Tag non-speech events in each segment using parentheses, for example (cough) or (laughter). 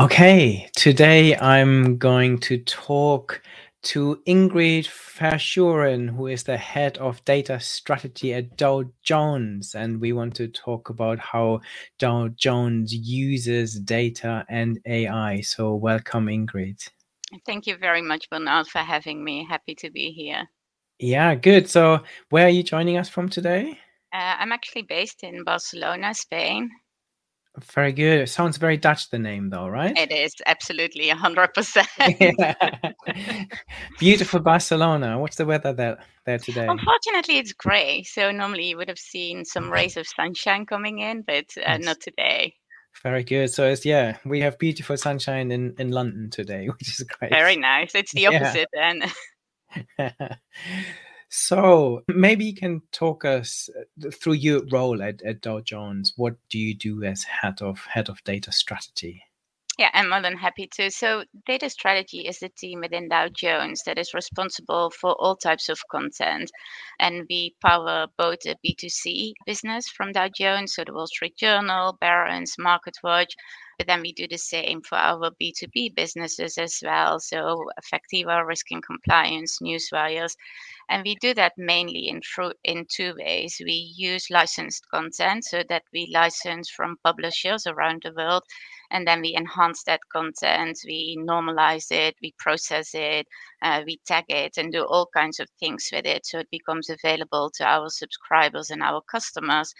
Okay, today I'm going to talk to Ingrid Verschuren, who is the head of data strategy at Dow Jones. And we want to talk about how Dow Jones uses data and AI. So, welcome, Ingrid. Thank you very much, Bernard, for having me. Happy to be here. Yeah, good. So, where are you joining us from today? Uh, I'm actually based in Barcelona, Spain. Very good. It sounds very Dutch, the name, though, right? It is absolutely 100%. (laughs) (laughs) Beautiful Barcelona. What's the weather there, there today? Unfortunately, it's grey. So, normally you would have seen some rays of sunshine coming in, but uh, Yes. not today. Very good. So, it's, yeah, we have beautiful sunshine in, in London today, (laughs) which is great. Very nice. It's the Yeah. opposite then. So maybe you can talk us uh, through your role at, at Dow Jones. What do you do as head of head of data strategy? Yeah, I'm more than happy to. So, data strategy is the team within Dow Jones that is responsible for all types of content. And we power both the B2C business from Dow Jones, so the Wall Street Journal, Barron's, MarketWatch. But then we do the same for our B2B businesses as well. So, Factiva, Risk and Compliance, Newswires. And we do that mainly in, in two ways. We use licensed content so that we license from publishers around the world and then we enhance that content we normalize it we process it uh, we tag it and do all kinds of things with it so it becomes available to our subscribers and our customers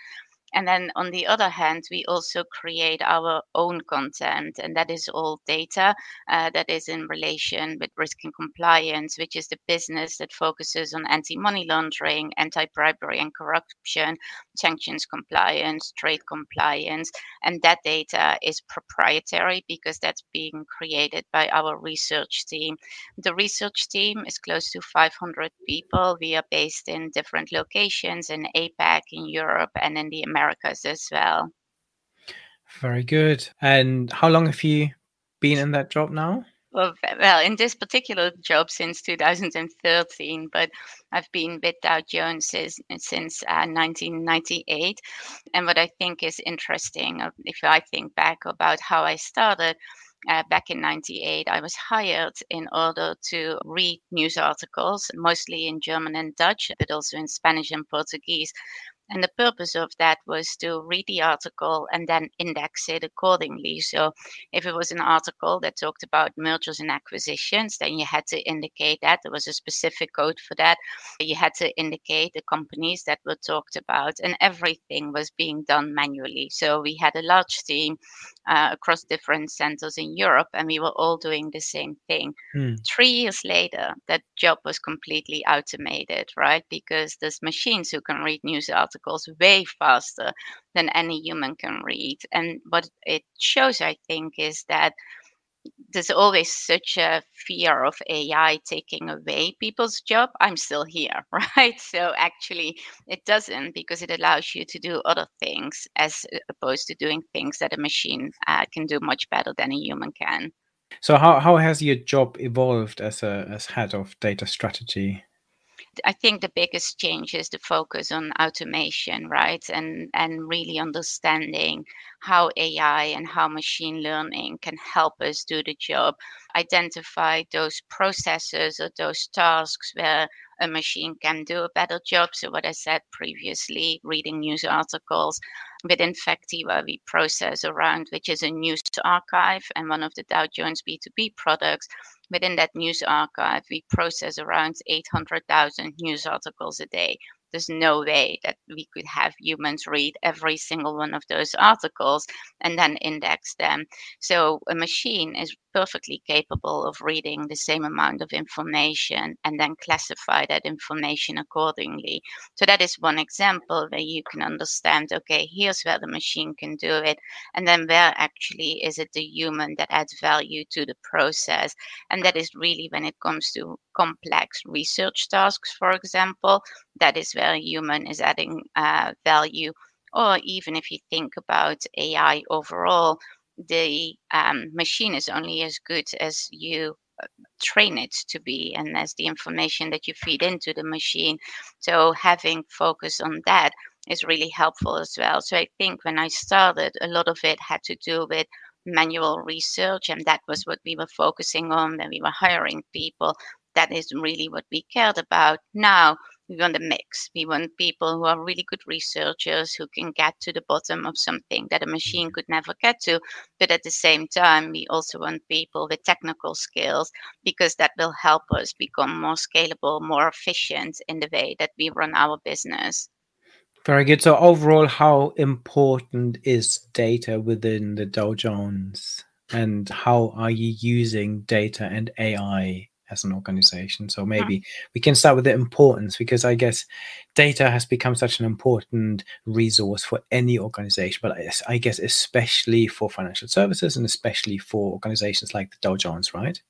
and then on the other hand we also create our own content and that is all data uh, that is in relation with risk and compliance which is the business that focuses on anti-money laundering anti-bribery and corruption sanctions compliance trade compliance and that data is proprietary because that's being created by our research team. The research team is close to 500 people. We are based in different locations in APAC, in Europe, and in the Americas as well. Very good. And how long have you been in that job now? Well, well, in this particular job since 2013, but I've been with Dow Jones since, since uh, 1998. And what I think is interesting, uh, if I think back about how I started, uh, back in 98, I was hired in order to read news articles, mostly in German and Dutch, but also in Spanish and Portuguese. And the purpose of that was to read the article and then index it accordingly. So if it was an article that talked about mergers and acquisitions, then you had to indicate that there was a specific code for that. You had to indicate the companies that were talked about, and everything was being done manually. So we had a large team uh, across different centers in Europe, and we were all doing the same thing. Hmm. Three years later, that job was completely automated, right? Because there's machines who can read news articles way faster than any human can read. And what it shows, I think, is that there's always such a fear of AI taking away people's job. I'm still here, (laughs) right? So actually, it doesn't because it allows you to do other things as opposed to doing things that a machine uh, can do much better than a human can. So how, how has your job evolved as a as head of data strategy? I think the biggest change is the focus on automation, right? And and really understanding how AI and how machine learning can help us do the job, identify those processes or those tasks where a machine can do a better job. So what I said previously, reading news articles. Within Factiva, we process around, which is a news archive and one of the Dow Jones B2B products within that news archive, we process around 800,000 news articles a day. There's no way that we could have humans read every single one of those articles and then index them. So a machine is perfectly capable of reading the same amount of information and then classify that information accordingly. So that is one example where you can understand okay, here's where the machine can do it, and then where actually is it the human that adds value to the process. And that is really when it comes to complex research tasks, for example, that is where a human is adding uh, value. Or even if you think about AI overall, the um, machine is only as good as you uh, train it to be and as the information that you feed into the machine. So having focus on that is really helpful as well. So I think when I started, a lot of it had to do with manual research, and that was what we were focusing on when we were hiring people. That is really what we cared about. Now we want a mix. We want people who are really good researchers who can get to the bottom of something that a machine mm-hmm. could never get to. But at the same time, we also want people with technical skills because that will help us become more scalable, more efficient in the way that we run our business. Very good. So overall, how important is data within the Dow Jones, and how are you using data and AI as an organization. So hmm. maybe yeah. we can start with the importance because I guess data has become such an important resource for any organization, but I guess especially for financial services and especially for organizations like the Dow Jones, right?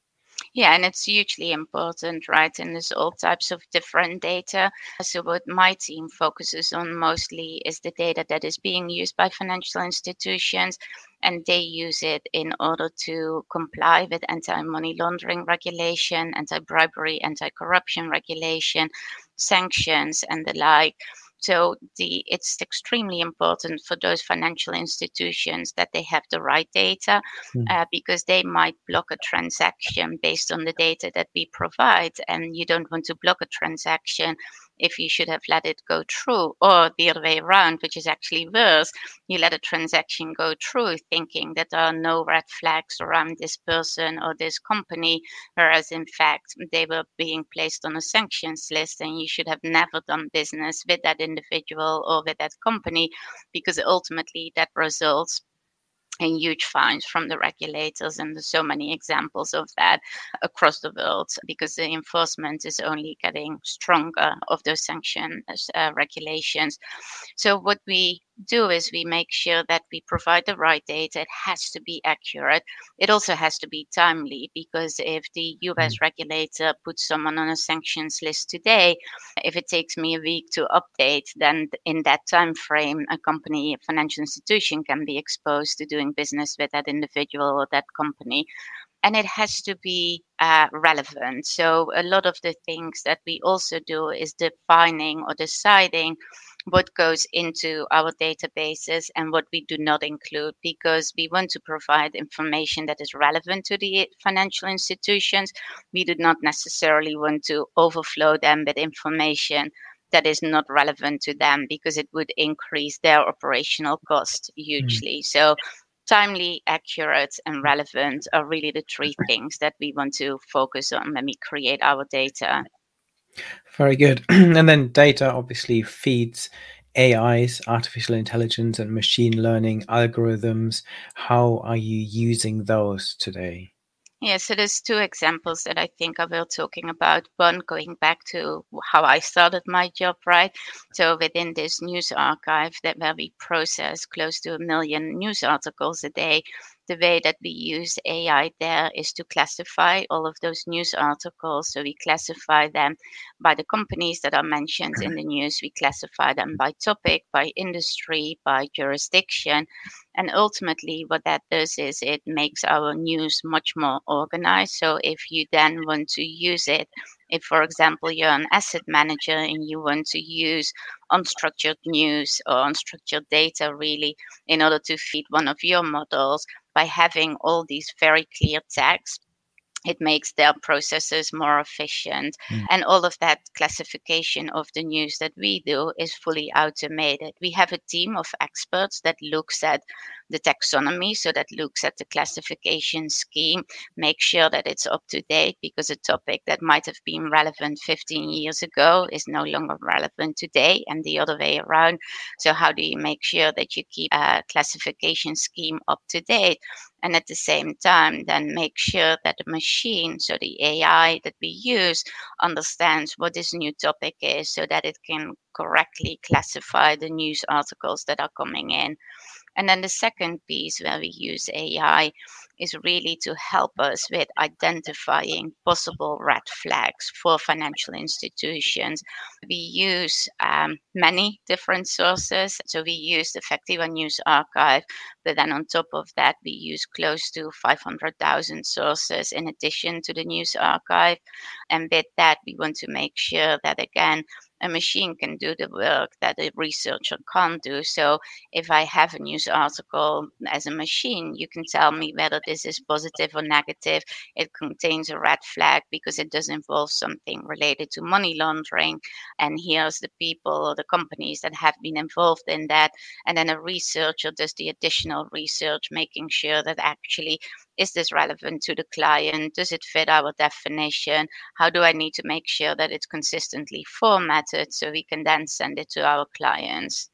Yeah, and it's hugely important, right? And there's all types of different data. So, what my team focuses on mostly is the data that is being used by financial institutions, and they use it in order to comply with anti money laundering regulation, anti bribery, anti corruption regulation, sanctions, and the like. So the it's extremely important for those financial institutions that they have the right data mm. uh, because they might block a transaction based on the data that we provide, and you don't want to block a transaction if you should have let it go through, or the other way around, which is actually worse. You let a transaction go through thinking that there are no red flags around this person or this company, whereas in fact they were being placed on a sanctions list and you should have never done business with that individual or with that company because ultimately that results and huge fines from the regulators. And there's so many examples of that across the world because the enforcement is only getting stronger of those sanction uh, regulations. So what we do is we make sure that we provide the right data. It has to be accurate. It also has to be timely because if the US mm. regulator puts someone on a sanctions list today, if it takes me a week to update, then in that time frame, a company, a financial institution can be exposed to doing business with that individual or that company and it has to be uh, relevant. So, a lot of the things that we also do is defining or deciding what goes into our databases and what we do not include because we want to provide information that is relevant to the financial institutions. We do not necessarily want to overflow them with information that is not relevant to them because it would increase their operational cost mm. hugely. Mm. So timely, accurate, and mm. relevant are really the three things that we want to focus on when we create our data. Mm. Very good. (clears throat) and then data obviously feeds AIs, artificial intelligence, and machine learning algorithms. How are you using those today? Yeah, so there's two examples that I think I will talking about. One, going back to how I started my job, right? So within this news archive that where we process close to a million news articles a day, the way that we use AI there is to classify all of those news articles. So we classify them by the companies that are mentioned mm-hmm. in the news. We classify them by topic, by industry, by jurisdiction. And ultimately, what that does is it makes our news much more organized. So if you then want to use it, if, for example, you're an asset manager and you want to use unstructured news or unstructured data really in order to feed one of your models, by having all these very clear tags it makes their processes more efficient mm. and all of that classification of the news that we do is fully automated we have a team of experts that looks at the taxonomy so that looks at the classification scheme make sure that it's up to date because a topic that might have been relevant 15 years ago is no longer relevant today and the other way around. So how do you make sure that you keep a classification scheme up to date? And at the same time then make sure that the machine so the ai that we use understands what this new topic is so that it can correctly classify the news articles that are coming in and then the second piece where we use AI is really to help us with identifying possible red flags for financial institutions. We use um, many different sources. So we use the Factiva News Archive, but then on top of that, we use close to 500,000 sources in addition to the News Archive. And with that, we want to make sure that, again, a machine can do the work that a researcher can't do. So if I have a news article as a machine, you can tell me whether this is positive or negative. It contains a red flag because it does involve something related to money laundering. And here's the people or the companies that have been involved in that. And then a researcher does the additional research, making sure that actually is this relevant to the client? Does it fit our definition? How do I need to make sure that it's consistently formatted so we can then send it to our clients?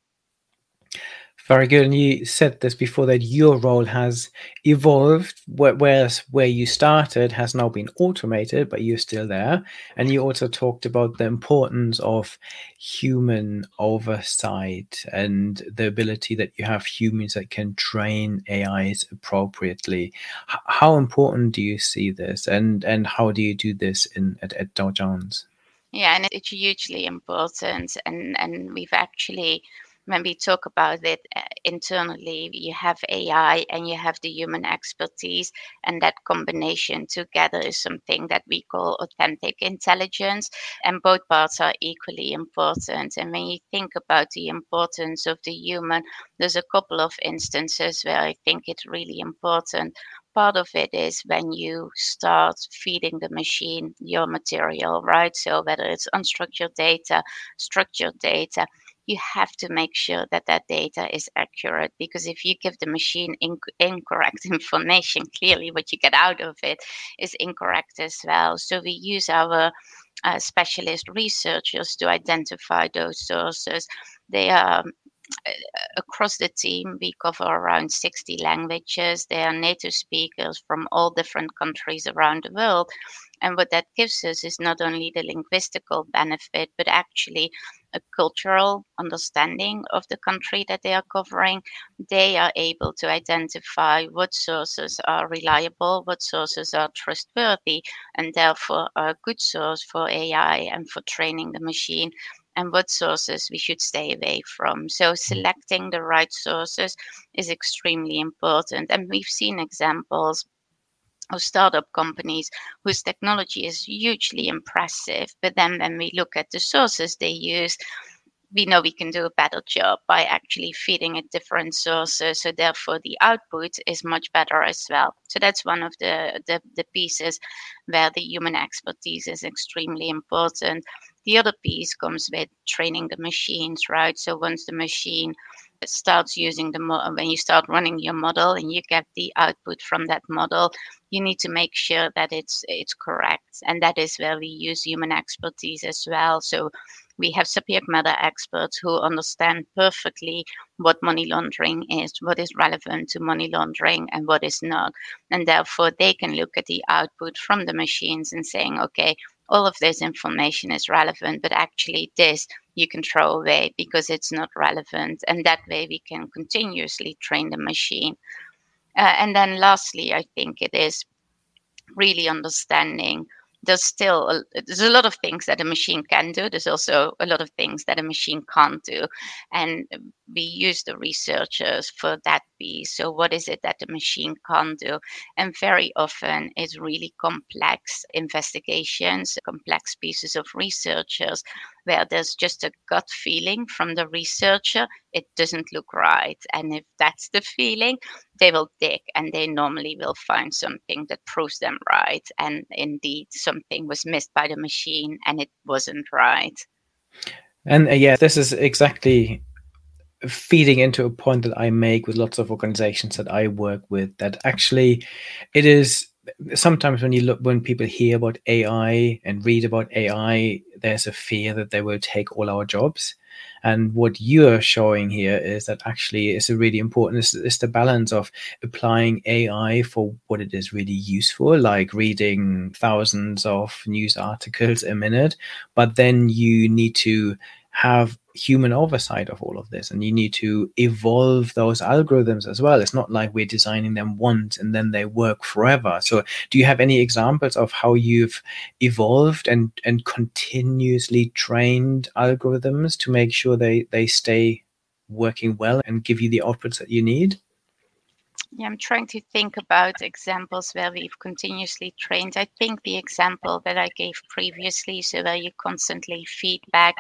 Very good. And you said this before that your role has evolved, whereas where you started has now been automated, but you're still there. And you also talked about the importance of human oversight and the ability that you have humans that can train AIs appropriately. H- how important do you see this, and and how do you do this in at, at Dow Jones? Yeah, and it's hugely important, and and we've actually when we talk about it uh, internally, you have AI and you have the human expertise, and that combination together is something that we call authentic intelligence. And both parts are equally important. And when you think about the importance of the human, there's a couple of instances where I think it's really important part of it is when you start feeding the machine your material, right? So whether it's unstructured data, structured data, you have to make sure that that data is accurate because if you give the machine inc- incorrect (laughs) information, clearly what you get out of it is incorrect as well. So we use our uh, specialist researchers to identify those sources. They are uh, across the team, we cover around 60 languages. They are native speakers from all different countries around the world. And what that gives us is not only the linguistical benefit, but actually a cultural understanding of the country that they are covering. They are able to identify what sources are reliable, what sources are trustworthy, and therefore are a good source for AI and for training the machine and what sources we should stay away from. So, mm. selecting the right sources is extremely important. And we've seen examples of startup companies whose technology is hugely impressive. But then when we look at the sources they use, we know we can do a better job by actually feeding it different sources. So therefore the output is much better as well. So that's one of the, the, the pieces where the human expertise is extremely important. The other piece comes with training the machines, right? So once the machine starts using the mo- when you start running your model and you get the output from that model, you need to make sure that it's it's correct, and that is where we use human expertise as well. So we have subject matter experts who understand perfectly what money laundering is, what is relevant to money laundering, and what is not, and therefore they can look at the output from the machines and saying, okay, all of this information is relevant, but actually this you can throw away because it's not relevant. And that way we can continuously train the machine. Uh, and then lastly, I think it is really understanding there's still a, there's a lot of things that a machine can do there's also a lot of things that a machine can't do and we use the researchers for that piece. So what is it that the machine can't do? And very often it's really complex investigations complex pieces of researchers where there's just a gut feeling from the researcher. It doesn't look right. And if that's the feeling they will dig and they normally will find something that proves them right. And indeed something was missed by the machine and it wasn't right. And uh, yeah this is exactly feeding into a point that i make with lots of organizations that i work with that actually it is sometimes when you look when people hear about ai and read about ai there's a fear that they will take all our jobs. And what you're showing here is that actually it's a really important it's, it's the balance of applying ai for what it is really useful like reading thousands of news articles a minute but then you need to have human oversight of all of this and you need to evolve those algorithms as well. It's not like we're designing them once and then they work forever. So do you have any examples of how you've evolved and and continuously trained algorithms to make sure they they stay working well and give you the outputs that you need Yeah, I'm trying to think about examples where we've continuously trained. I think the example that I gave previously, so where you constantly feedback,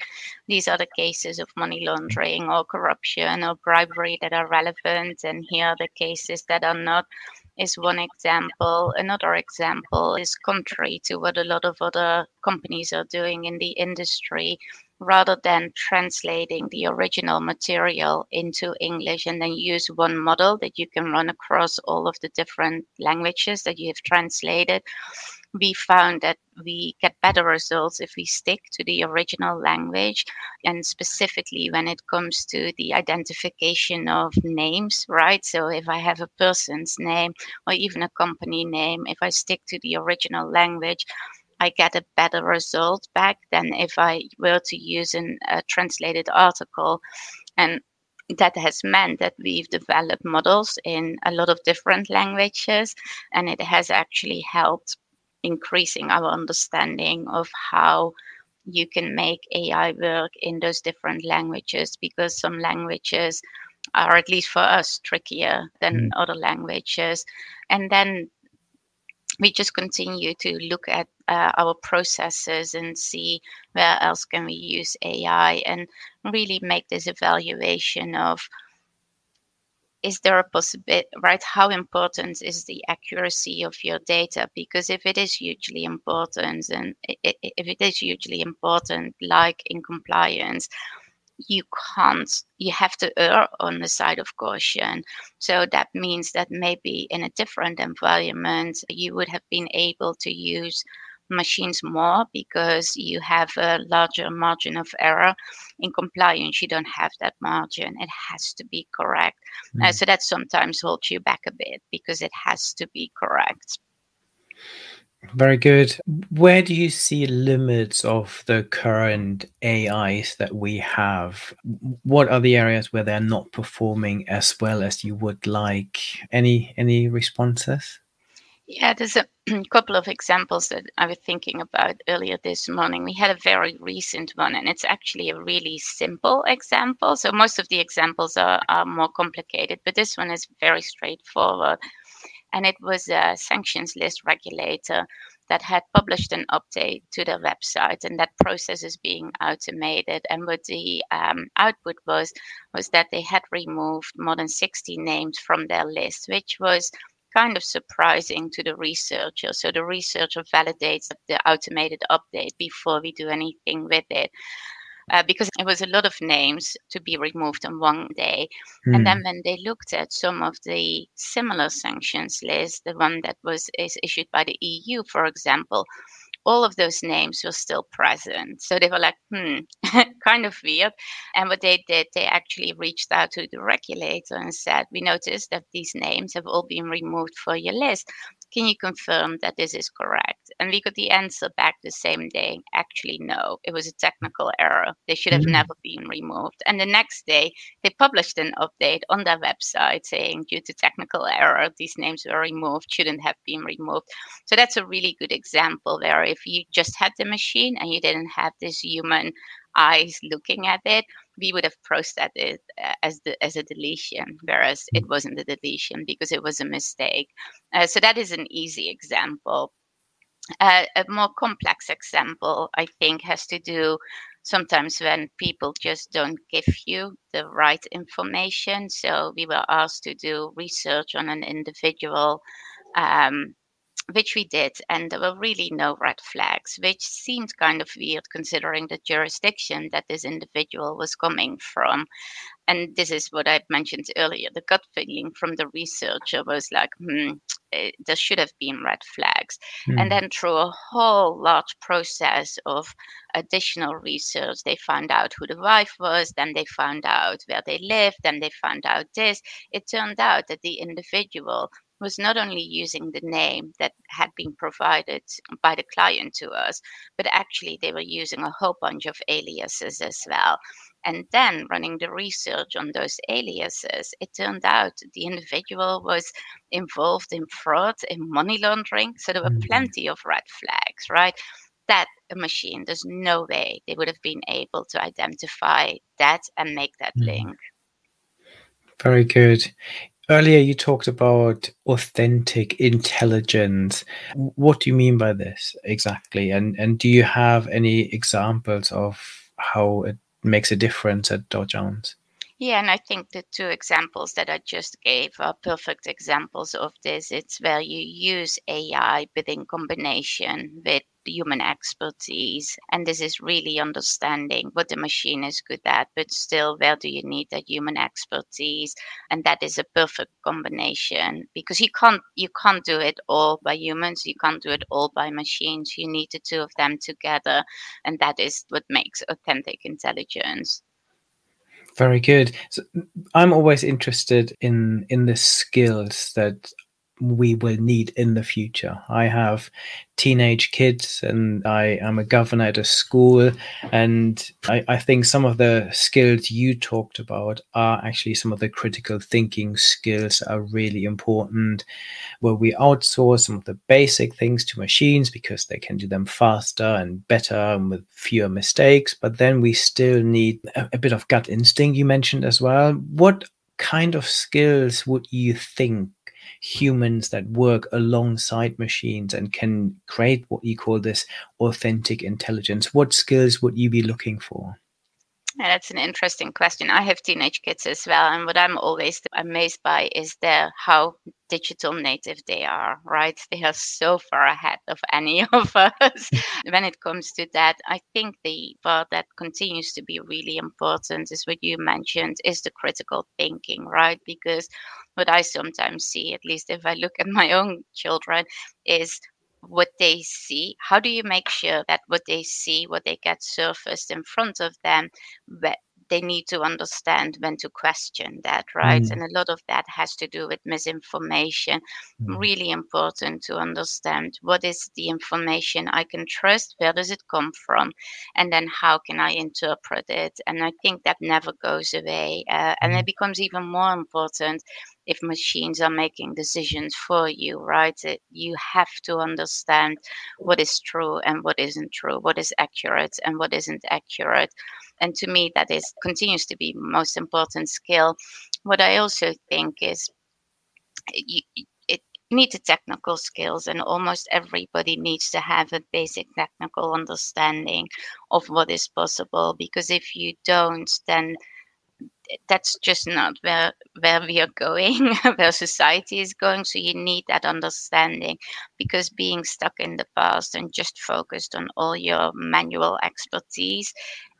these are the cases of money laundering or corruption or bribery that are relevant, and here are the cases that are not, is one example. Another example is contrary to what a lot of other companies are doing in the industry rather than translating the original material into English and then use one model that you can run across all of the different languages that you have translated, we found that we get better results if we stick to the original language and specifically when it comes to the identification of names, right? So if I have a person's name or even a company name, if I stick to the original language, I get a better result back than if I were to use an, a translated article. And that has meant that we've developed models in a lot of different languages, and it has actually helped increasing our understanding of how you can make AI work in those different languages because some languages are, at least for us, trickier than mm. other languages. And then we just continue to look at uh, our processes and see where else can we use AI and really make this evaluation of is there a possibility right? How important is the accuracy of your data? Because if it is hugely important and if it is hugely important like in compliance you can't you have to err on the side of caution. So that means that maybe in a different environment you would have been able to use machines more because you have a larger margin of error in compliance you don't have that margin it has to be correct mm. uh, so that sometimes holds you back a bit because it has to be correct very good. Where do you see limits of the current AIs that we have? What are the areas where they're not performing as well as you would like? Any any responses? Yeah, there's a (clears throat) couple of examples that I was thinking about earlier this morning. We had a very recent one, and it's actually a really simple example. So most of the examples are, are more complicated, but this one is very straightforward and it was a sanctions list regulator that had published an update to their website, and that process is being automated. And what the um, output was was that they had removed more than 60 names from their list, which was kind of surprising to the researcher. So the researcher validates the automated update before we do anything with it uh, because it was a lot of names to be removed in one day. Mm. And then hmm. when they looked at some of the similar sanctions list, the one that was is issued by the EU, for example, all of those names were still present. So they were like, hmm, (laughs) kind of weird. And what they did, they actually reached out to the regulator and said, We noticed that these names have all been removed for your list. Can you confirm that this is correct? And we got the answer back the same day. Actually, no, it was a technical error. They should have mm-hmm. never been removed. And the next day, they published an update on their website saying, due to technical error, these names were removed, shouldn't have been removed. So that's a really good example where if you just had the machine and you didn't have this human eyes looking at it, we would have processed it uh, as the as a deletion, whereas it mm. wasn't a deletion because it was a mistake. Uh, so that is an easy example. Uh, a more complex example, I think, has to do sometimes when people just don't give you the right information. So we were asked to do research on an individual. Um, which we did, and there were really no red flags, which seemed kind of weird considering the jurisdiction that this individual was coming from. And this is what I mentioned earlier. The gut feeling from the researcher was like, hmm, it, eh, there should have been red flags. Mm. And then through a whole large process of additional research, they found out who the wife was, then they found out where they lived, then they found out this. It turned out that the individual was not only using the name that had been provided by the client to us, but actually they were using a whole bunch of aliases as well. And then running the research on those aliases, it turned out the individual was involved in fraud, in money laundering. So there were mm-hmm. plenty of red flags, right? That a machine, there's no way they would have been able to identify that and make that mm-hmm. link. Very good Earlier, you talked about authentic intelligence. What do you mean by this exactly? And and do you have any examples of how it makes a difference at Dow Jones? Yeah, and I think the two examples that I just gave are perfect examples of this. It's where you use AI, but in combination with human expertise. And this is really understanding what the machine is good at, but still, where do you need that human expertise? And that is a perfect combination because you can't you can't do it all by humans. You can't do it all by machines. You need the two of them together, and that is what makes authentic intelligence. Very good. So I'm always interested in in the skills that we will need in the future. I have teenage kids and I am a governor at a school. And I, I, think some of the skills you talked about are actually some of the critical thinking skills are really important, where we outsource some of the basic things to machines because they can do them faster and better and with fewer mistakes. But then we still need a, a bit of gut instinct, you mentioned as well. What kind of skills would you think humans that work alongside machines and can create what you call this authentic intelligence, what skills would you be looking for? That's an interesting question. I have teenage kids as well, and what I'm always amazed by is their how digital native they are. Right, they are so far ahead of any (laughs) of us when it comes to that. I think the part that continues to be really important is what you mentioned is the critical thinking, right? Because what I sometimes see, at least if I look at my own children, is what they see how do you make sure that what they see what they get surfaced in front of them that they need to understand when to question that, right? Mm. And a lot of that has to do with misinformation. Mm. Really important to understand what is the information I can trust, where does it come from, and then how can I interpret it? And I think that never goes away. Uh, and it mm. becomes even more important if machines are making decisions for you, right? It, you have to understand what is true and what isn't true, what is accurate and what isn't accurate. And to me, that is continues to be most important skill. What I also think is you, it, you need the technical skills, and almost everybody needs to have a basic technical understanding of what is possible. Because if you don't, then that's just not where where we are going (laughs) where society is going so you need that understanding because being stuck in the past and just focused on all your manual expertise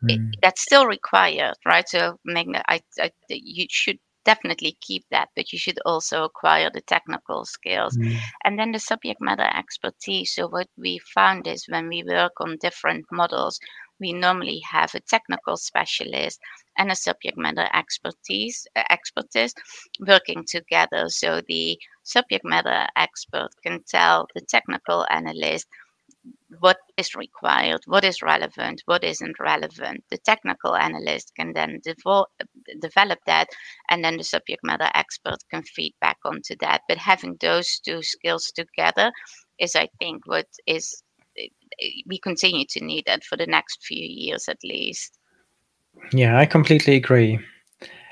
mm. it, that's still required right so Magna, I, I, you should definitely keep that but you should also acquire the technical skills mm. and then the subject matter expertise so what we found is when we work on different models we normally have a technical specialist and a subject matter expertise uh, expertise working together so the subject matter expert can tell the technical analyst what is required, what is relevant, what isn't relevant. The technical analyst can then devo- develop that, and then the subject matter expert can feed back onto that. But having those two skills together is, I think, what is we continue to need that for the next few years at least. Yeah, I completely agree.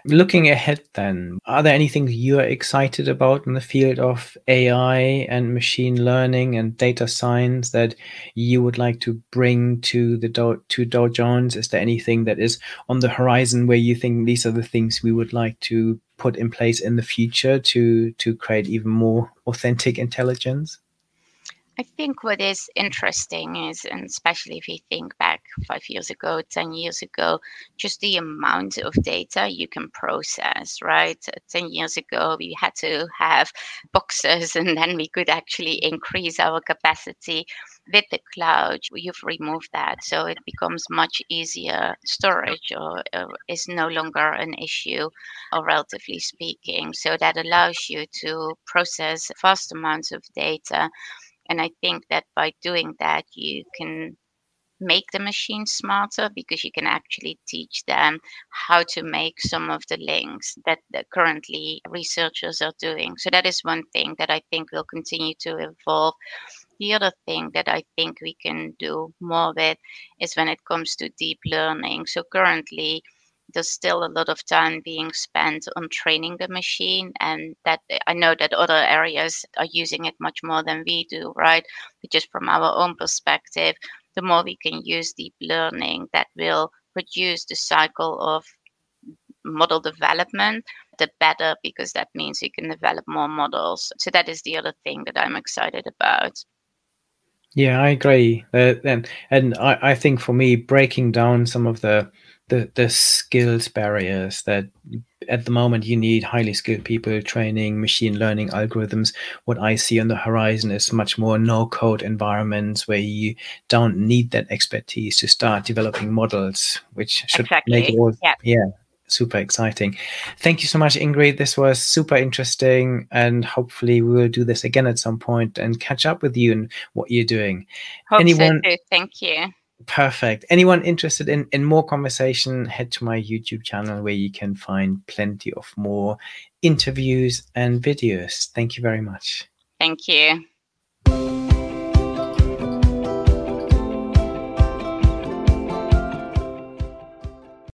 Looking ahead, then, are there anything you are excited about in the field of AI and machine learning and data science that you would like to bring to the Dow, to Dow Jones? Is there anything that is on the horizon where you think these are the things we would like to put in place in the future to to create even more authentic intelligence? I think what is interesting is, and especially if you think back five years ago, 10 years ago, just the amount of data you can process, right? 10 years ago, we had to have (laughs) boxes and then we could actually increase our capacity. With the cloud, you've removed that. So it becomes much easier. Storage or, or is no longer an issue, or relatively speaking. So that allows you to process vast amounts of data and I think that by doing that, you can make the machine smarter because you can actually teach them how to make some of the links that, that, currently researchers are doing. So that is one thing that I think will continue to evolve. The other thing that I think we can do more with is when it comes to deep learning. So currently there's still a lot of time being spent on training the machine and that i know that other areas are using it much more than we do right? But just from our own perspective the more we can use deep learning that will reduce the cycle of model development the better because that means you can develop more models. So that is the other thing that i'm excited about. Yeah i agree. Uh, and and I, I think for me breaking down some of the the the skills barriers that at the moment you need highly skilled people training machine learning algorithms. What i see on the horizon is much more no code environments where you don't need that expertise to start developing models which should exactly. make it all yeah. yeah super exciting. Thank you so much ingrid. This was super interesting and hopefully we will do this again at some point and catch up with you and what you're doing. Hope anyone so thank you Perfect. Anyone interested in, in more conversation, head to my YouTube channel where you can find plenty of more interviews and videos. Thank you very much. Thank you.